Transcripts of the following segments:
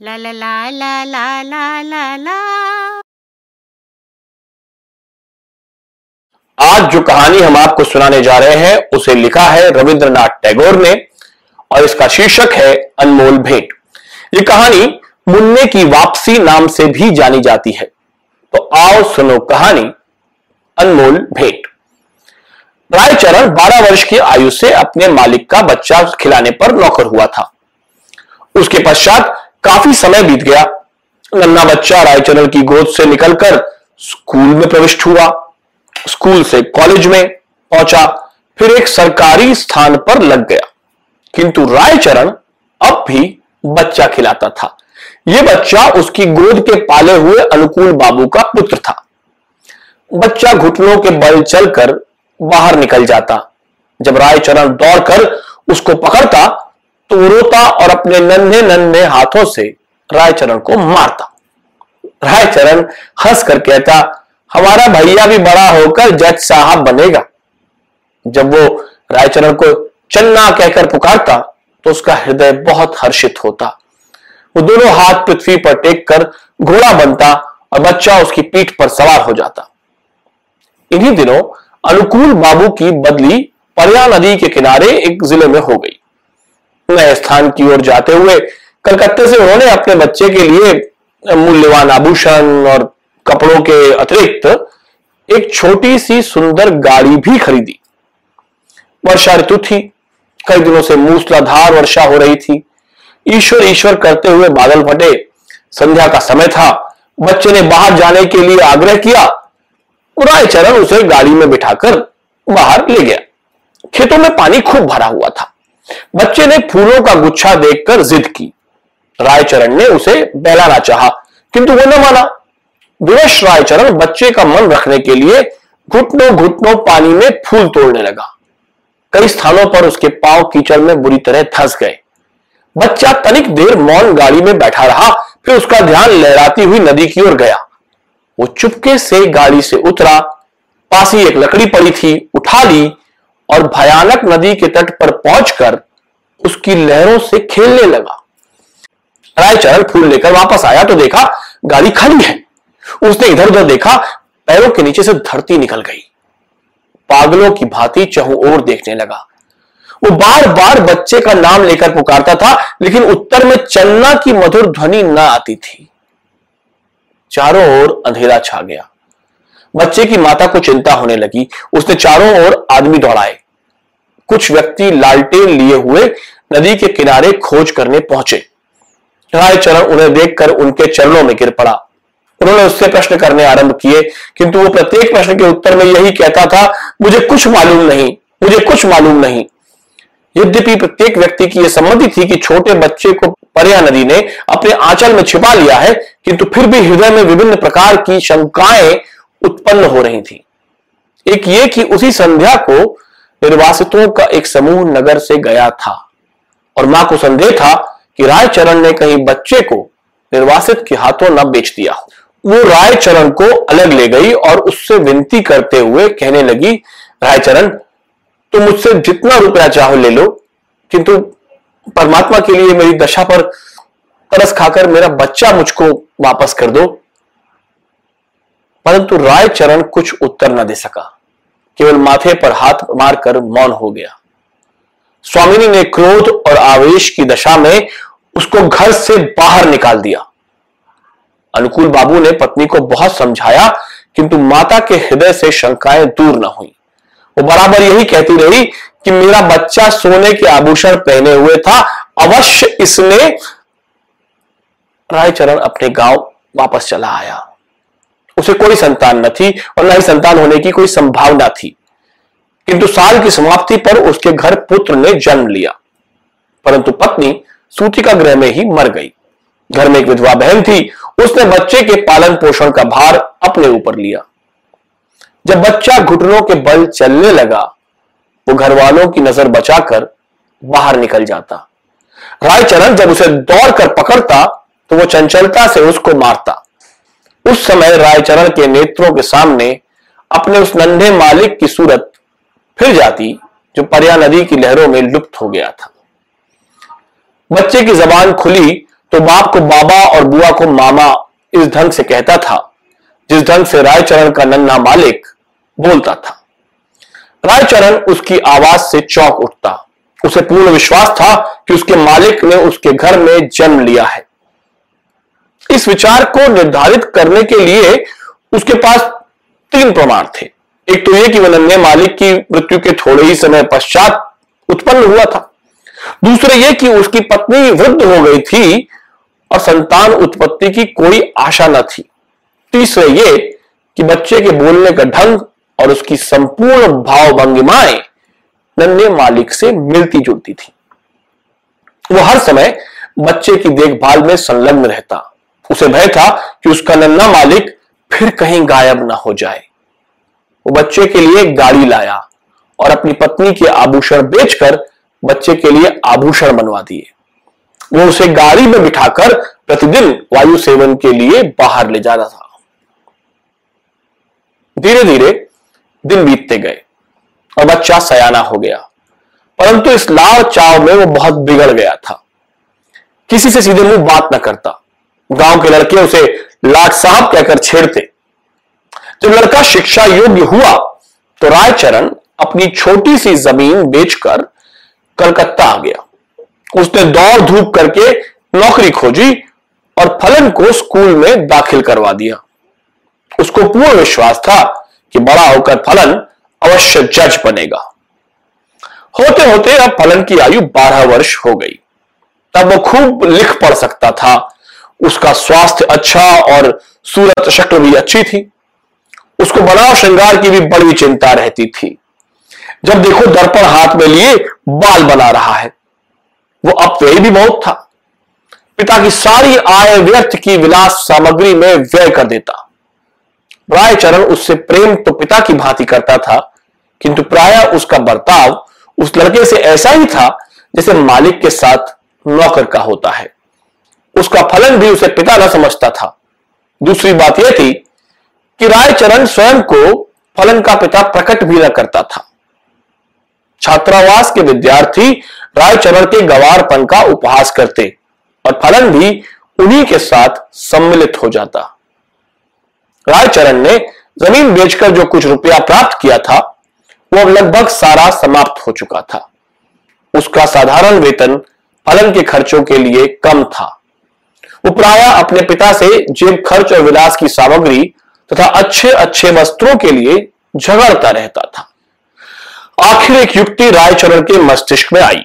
La la la la la la la la. आज जो कहानी हम आपको सुनाने जा रहे हैं, उसे लिखा है रविंद्रनाथ टैगोर ने और इसका शीर्षक है अनमोल भेंट। ये कहानी मुन्ने की वापसी नाम से भी जानी जाती है। तो आओ सुनो कहानी अनमोल भेंट। रायचरण 12 वर्ष की आयु से अपने मालिक का बच्चा खिलाने पर नौकर हुआ था। उसके पश्चात काफ़ी समय बीत गया। नन्ना बच्चा रायचरण की गोद से निकलकर स्कूल में प्रविष्ट हुआ। स्कूल से कॉलेज में पहुँचा, फिर एक सरकारी स्थान पर लग गया। किंतु रायचरण अब भी बच्चा खिलाता था। यह बच्चा उसकी गोद के पाले हुए अनुकूल बाबू का पुत्र था। बच्चा घुटनों के बल चलकर बाहर निकल जाता। जब रायचरण दौड़कर उसको पकड़ता रोता और अपने नन्हे नन्हे हाथों से रायचरण को मारता। रायचरण हंस कर कहता, हमारा भैया भी बड़ा होकर जज साहब बनेगा। जब वो रायचरण को चन्ना कहकर पुकारता तो उसका हृदय बहुत हर्षित होता। वो दोनों हाथ पृथ्वी पर टेक कर घोड़ा बनता और बच्चा उसकी पीठ पर सवार हो जाता। इन्हीं दिनों अनुकूल बाबू की बदली परिया नदी के किनारे एक ज़िले में हो गई। नए स्थान की ओर जाते हुए कलकत्ते से उन्होंने अपने बच्चे के लिए मूल्यवान आभूषण और कपड़ों के अतिरिक्त एक छोटी सी सुंदर गाड़ी भी खरीदी। वर्षा ऋतु थी, कई दिनों से मूसलाधार वर्षा हो रही थी। ईश्वर ईश्वर करते हुए बादल फटे। संध्या का समय था। बच्चे ने बाहर जाने के लिए आग्रह किया। रायचरण उसे गाड़ी में बिठाकर बाहर ले गया। खेतों में पानी खूब भरा हुआ था। बच्चे ने फूलों का गुच्छा देखकर जिद की। रायचरण ने उसे बहलाना चाहा, किंतु वो न माना। विवश रायचरण बच्चे का मन रखने के लिए घुटनों घुटनों पानी में फूल तोड़ने लगा। कई स्थानों पर उसके पाँव कीचड़ में बुरी तरह धस गए। बच्चा तनिक देर मौन गाड़ी में बैठा रहा, फिर उसका ध्यान लहराती हुई नदी की ओर गया। वो चुपके से गाड़ी से उतरा, पास एक लकड़ी पड़ी थी, उठा ली और भयानक नदी के तट पर पहुंचकर उसकी लहरों से खेलने लगा। रायचरण फूल लेकर वापस आया तो देखा गाड़ी खाली है। उसने इधर उधर देखा पैरों के नीचे से धरती निकल गई। पागलों की भांति चहु ओर देखने लगा। वो बार बार बच्चे का नाम लेकर पुकारता था, लेकिन उत्तर में चन्ना की मधुर ध्वनि न आती थी। चारों ओर अंधेरा छा गया। बच्चे की माता को चिंता होने लगी। उसने चारों ओर आदमी दौड़ाए। कुछ व्यक्ति लालटेन लिए हुए नदी के किनारे खोज करने पहुँचे। रायचरण उन्हें देखकर उनके चरणों में गिर पड़ा। उन्होंने उससे प्रश्न करने आरंभ किए, किंतु वो प्रत्येक प्रश्न के उत्तर में यही कहता था, मुझे कुछ मालूम नहीं, मुझे कुछ मालूम नहीं। यद्यपि प्रत्येक व्यक्ति की यह सम्मति थी कि छोटे बच्चे को परिया नदी ने अपने आंचल में छिपा लिया है, किंतु फिर भी हृदय में विभिन्न प्रकार की शंकाएँ उत्पन्न हो रही थी। एक ये कि उसी संध्या को निर्वासितों का एक समूह नगर से गया था। और माँ को संदेह था कि रायचरण ने कहीं बच्चे को निर्वासित के हाथों न बेच दिया वो रायचरण को अलग ले गई और उससे विनती करते हुए कहने लगी, रायचरण, तुम मुझसे जितना रुपया चाहो ले लो, किंतु परमात्मा के लिए मेरी दशा पर तरस खाकर मेरा बच्चा मुझको वापस कर दो। परंतु रायचरण कुछ उत्तर न दे सका। केवल माथे पर हाथ मारकर मौन हो गया। स्वामिनी ने क्रोध और आवेश की दशा में उसको घर से बाहर निकाल दिया। अनुकूल बाबू ने पत्नी को बहुत समझाया, किंतु माता के हृदय से शंकाएँ दूर न हुई। वो बराबर यही कहती रही कि मेरा बच्चा सोने के आभूषण पहने हुए था, अवश्य इसने रायचरण अपने गाँव वापस चला आया। उसे कोई संतान न थी और न ही संतान होने की कोई संभावना थी। किंतु साल की समाप्ति पर उसके घर पुत्र ने जन्म लिया। परंतु पत्नी सूतिका ग्रह में ही मर गई। घर में एक विधवा बहन थी। उसने बच्चे के पालन पोषण का भार अपने ऊपर लिया। जब बच्चा घुटनों के बल चलने लगा, वो घर वालों की नज़र बचाकर बाहर निकल जाता। रायचरण जब उसे दौड़कर पकड़ता तो वो चंचलता से उसको मारता। उस समय रायचरण के नेत्रों के सामने अपने उस नन्हे मालिक की सूरत फिर जाती, जो परिया नदी की लहरों में लुप्त हो गया था। बच्चे की जबान खुली तो बाप को बाबा और बुआ को मामा इस ढंग से कहता था, जिस ढंग से रायचरण का नन्हा मालिक बोलता था। रायचरण उसकी आवाज़ से चौंक उठता। उसे पूर्ण विश्वास था कि उसके मालिक ने उसके घर में जन्म लिया है। इस विचार को निर्धारित करने के लिए उसके पास तीन प्रमाण थे। एक तो यह कि वह नन्हे मालिक की मृत्यु के थोड़े ही समय पश्चात उत्पन्न हुआ था। दूसरे यह कि उसकी पत्नी वृद्ध हो गई थी और संतान उत्पत्ति की कोई आशा न थी। तीसरे ये कि बच्चे के बोलने का ढंग और उसकी संपूर्ण भाव भंगिमाएँ नन्हे मालिक से मिलती जुलती थी। वो हर समय बच्चे की देखभाल में संलग्न रहता। उसे भय था कि उसका नन्ना मालिक फिर कहीं गायब ना हो जाए। वो बच्चे के लिए गाड़ी लाया और अपनी पत्नी के आभूषण बेचकर बच्चे के लिए आभूषण बनवा दिए। वो उसे गाड़ी में बिठाकर प्रतिदिन वायु सेवन के लिए बाहर ले जाता था। धीरे धीरे दिन बीतते गए और बच्चा सयाना हो गया। परंतु इस लाव चाव में वो बहुत बिगड़ गया था। किसी से सीधे मुँह बात ना करता। गाँव के लड़के उसे लाट साहब कहकर छेड़ते। जब लड़का शिक्षा योग्य हुआ तो रायचरण अपनी छोटी सी ज़मीन बेचकर कलकत्ता आ गया। उसने दौड़ धूप करके नौकरी खोजी और फलन को स्कूल में दाखिल करवा दिया। उसको पूर्ण विश्वास था कि बड़ा होकर फलन अवश्य जज बनेगा। होते होते अब फलन की आयु बारह वर्ष हो गई। तब वो खूब लिख पढ़ सकता था उसका स्वास्थ्य अच्छा और सूरत शक्ल भी अच्छी थी। उसको बनाव श्रृंगार की भी बड़ी चिंता रहती थी। जब देखो दर्पण हाथ में लिए बाल बना रहा है। वो अपव्यय भी बहुत था। पिता की सारी आय व्यर्थ की विलास सामग्री में व्यय कर देता। रायचरण उससे प्रेम तो पिता की भांति करता था, किंतु प्राय उसका बर्ताव उस लड़के से ऐसा ही था जैसे मालिक के साथ नौकर का होता है। उसका फलन भी उसे पिता न समझता था। दूसरी बात यह थी कि रायचरण स्वयं को फलन का पिता प्रकट भी न करता था। छात्रावास के विद्यार्थी रायचरण के गवारपन का उपहास करते और फलन भी उन्हीं के साथ सम्मिलित हो जाता। रायचरण ने ज़मीन बेचकर जो कुछ रुपया प्राप्त किया था, वो लगभग सारा समाप्त हो चुका था। उसका साधारण वेतन फलन के खर्चों के लिए कम था। वो प्राय अपने पिता से जेब खर्च और विलास की सामग्री तथा अच्छे अच्छे वस्त्रों के लिए झगड़ता रहता था। आखिर एक युक्ति रायचरण के मस्तिष्क में आई।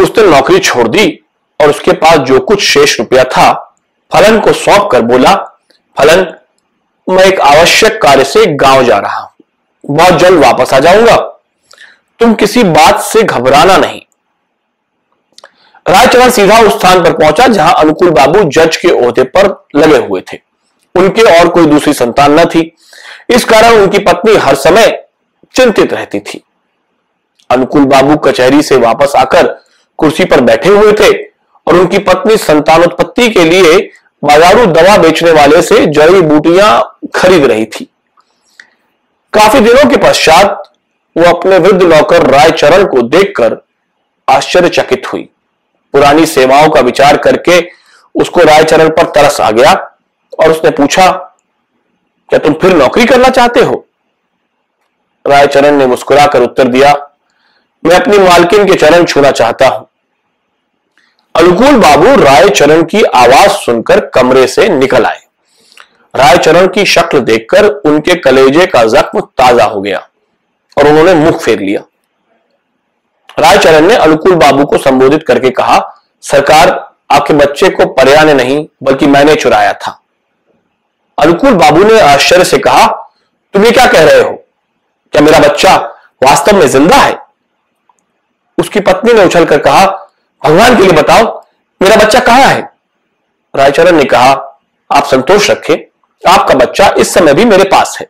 उसने नौकरी छोड़ दी और उसके पास जो कुछ शेष रुपया था, फलन को सौंप कर बोला, फलन, मैं एक आवश्यक कार्य से गाँव जा रहा हूँ। बहुत जल्द वापस आ जाऊँगा। तुम किसी बात से घबराना नहीं। रायचरण सीधा उस स्थान पर पहुँचा जहाँ अनुकूल बाबू जज के ओहदे पर लगे हुए थे। उनके और कोई दूसरी संतान न थी। इस कारण उनकी पत्नी हर समय चिंतित रहती थी। अनुकूल बाबू कचहरी से वापस आकर कुर्सी पर बैठे हुए थे और उनकी पत्नी संतानोत्पत्ति के लिए बाजारू दवा बेचने वाले से जड़ी बूटियाँ खरीद रही थी। काफ़ी दिनों के पश्चात वो अपने वृद्ध नौकर रायचरण को देखकर आश्चर्यचकित हुई। पुरानी सेवाओं का विचार करके उसको रायचरण पर तरस आ गया और उसने पूछा, क्या तुम फिर नौकरी करना चाहते हो? रायचरण ने मुस्कुराकर उत्तर दिया, मैं अपनी मालकिन के चरण छूना चाहता हूँ। अनुकूल बाबू रायचरण की आवाज़ सुनकर कमरे से निकल आए। रायचरण की शक्ल देखकर उनके कलेजे का जख्म ताज़ा हो गया और उन्होंने मुख फेर लिया। रायचरण ने अनुकूल बाबू को संबोधित करके कहा, सरकार आपके बच्चे को पर्या ने नहीं, बल्कि मैंने चुराया था। अनुकूल बाबू ने आश्चर्य से कहा, तुम ये क्या कह रहे हो? क्या मेरा बच्चा वास्तव में ज़िंदा है? उसकी पत्नी ने उछलकर कहा, भगवान के लिए बताओ, मेरा बच्चा कहाँ है? रायचरण ने कहा, आप संतोष रखें, आपका बच्चा इस समय भी मेरे पास है।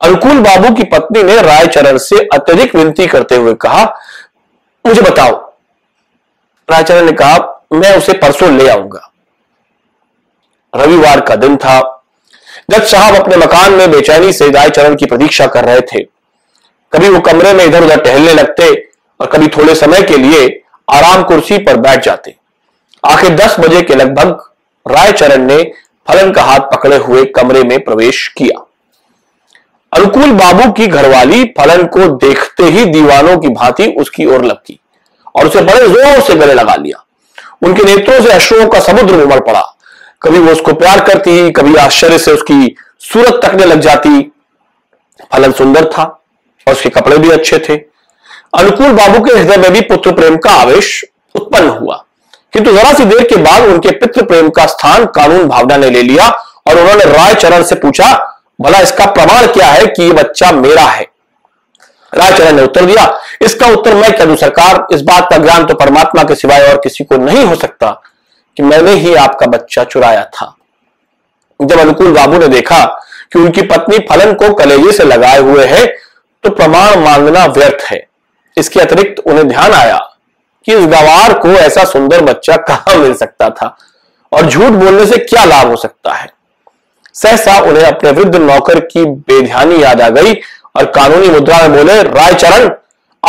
अनुकूल बाबू की पत्नी ने रायचरण से अत्यधिक विनती करते हुए कहा, मुझे बताओ। रायचरण ने कहा, मैं उसे परसों ले आऊँगा। रविवार का दिन था। जज साहब अपने मकान में बेचैनी से रायचरण की प्रतीक्षा कर रहे थे, कभी वो कमरे में इधर उधर टहलने लगते और कभी थोड़े समय के लिए आराम कुर्सी पर बैठ जाते। आखिर दस बजे के लगभग रायचरण ने फलन का हाथ पकड़े हुए कमरे में प्रवेश किया। अनुकूल बाबू की घरवाली फलन को देखते ही दीवानों की भांति उसकी ओर लपकी और उसे बड़े ज़ोर से गले लगा लिया। उनके नेत्रों से अश्रुओं का समुद्र उमड़ पड़ा। कभी वो उसको प्यार करती, कभी आश्चर्य से उसकी सूरत तकने लग जाती। फलन सुंदर था और उसके कपड़े भी अच्छे थे। अनुकूल बाबू के हृदय में भी पुत्र प्रेम का आवेश उत्पन्न हुआ। किंतु जरा सी देर के बाद उनके पितृ प्रेम का स्थान कानून भावना ने ले लिया और उन्होंने रायचरण से पूछा भला इसका प्रमाण क्या है कि ये बच्चा मेरा है? रायचरण ने उत्तर दिया, इसका उत्तर मैं क्या दू, सरकार, इस बात का ज्ञान तो परमात्मा के सिवाय और किसी को नहीं हो सकता कि मैंने ही आपका बच्चा चुराया था। जब अनुकूल बाबू ने देखा कि उनकी पत्नी फलन को कलेजे से लगाए हुए है तो प्रमाण मांगना व्यर्थ है। इसके अतिरिक्त उन्हें ध्यान आया कि इस गवार को ऐसा सुंदर बच्चा कहाँ मिल सकता था और झूठ बोलने से क्या लाभ हो सकता है? सहसा उन्हें अपने वृद्ध नौकर की बेध्यानी याद आ गई और कानूनी मुद्रा में बोले, रायचरण,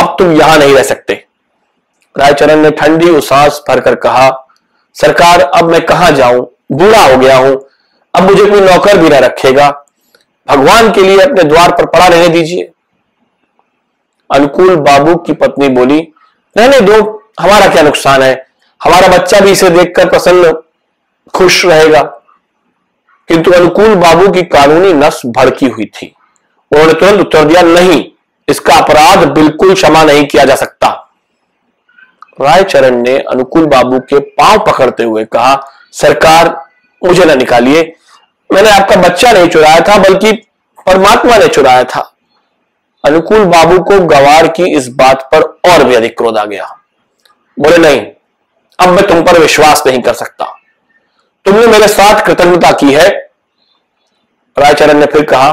अब तुम यहाँ नहीं रह सकते। रायचरण ने ठंडी उसास भरकर कहा, सरकार, अब मैं कहा जाऊँ? बूढ़ा हो गया हूँ। अब मुझे कोई नौकर भी ना रखेगा। भगवान के लिए अपने द्वार पर पड़ा रहने दीजिए। अनुकूल बाबू की पत्नी बोली, रहने दो, हमारा क्या नुकसान है? हमारा बच्चा भी इसे देखकर प्रसन्न, खुश रहेगा। किंतु अनुकूल बाबू की कानूनी नस भड़की हुई थी। उन्होंने तुरंत उत्तर दिया, नहीं, इसका अपराध बिल्कुल क्षमा नहीं किया जा सकता। रायचरण ने अनुकूल बाबू के पाँव पकड़ते हुए कहा, सरकार, मुझे ना निकालिए। मैंने आपका बच्चा नहीं चुराया था, बल्कि परमात्मा ने चुराया था। अनुकूल बाबू को गवार की इस बात पर और भी अधिक क्रोध आ गया। बोले, नहीं, अब मैं तुम पर विश्वास नहीं कर सकता। तुमने मेरे साथ कृतज्ञता की है। रायचरण ने फिर कहा,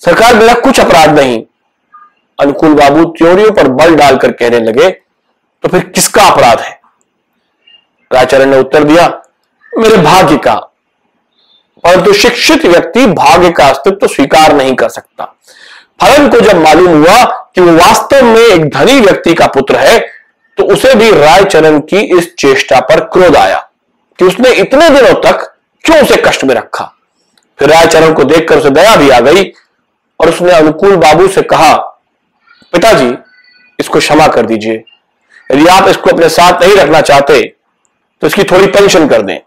सरकार मेरा कुछ अपराध नहीं। अनुकूल बाबू त्योरियों पर बल डालकर कहने लगे तो फिर किसका अपराध है? रायचरण ने उत्तर दिया, मेरे भाग्य का। परंतु शिक्षित व्यक्ति भाग्य का अस्तित्व तो स्वीकार नहीं कर सकता। फलन को जब मालूम हुआ कि वो वास्तव में एक धनी व्यक्ति का पुत्र है तो उसे भी रायचरण की इस चेष्टा पर क्रोध आया। कि उसने इतने दिनों तक क्यों उसे कष्ट में रखा? फिर रायचरण को देखकर उसे दया भी आ गई और उसने अनुकूल बाबू से कहा, पिताजी, इसको क्षमा कर दीजिए। यदि आप इसको अपने साथ नहीं रखना चाहते तो इसकी थोड़ी पेंशन कर दें।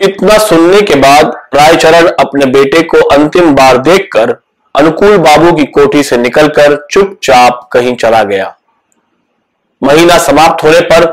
इतना सुनने के बाद रायचरण अपने बेटे को अंतिम बार देखकर अनुकूल बाबू की कोठी से निकलकर चुपचाप कहीं चला गया। महीना समाप्त होने पर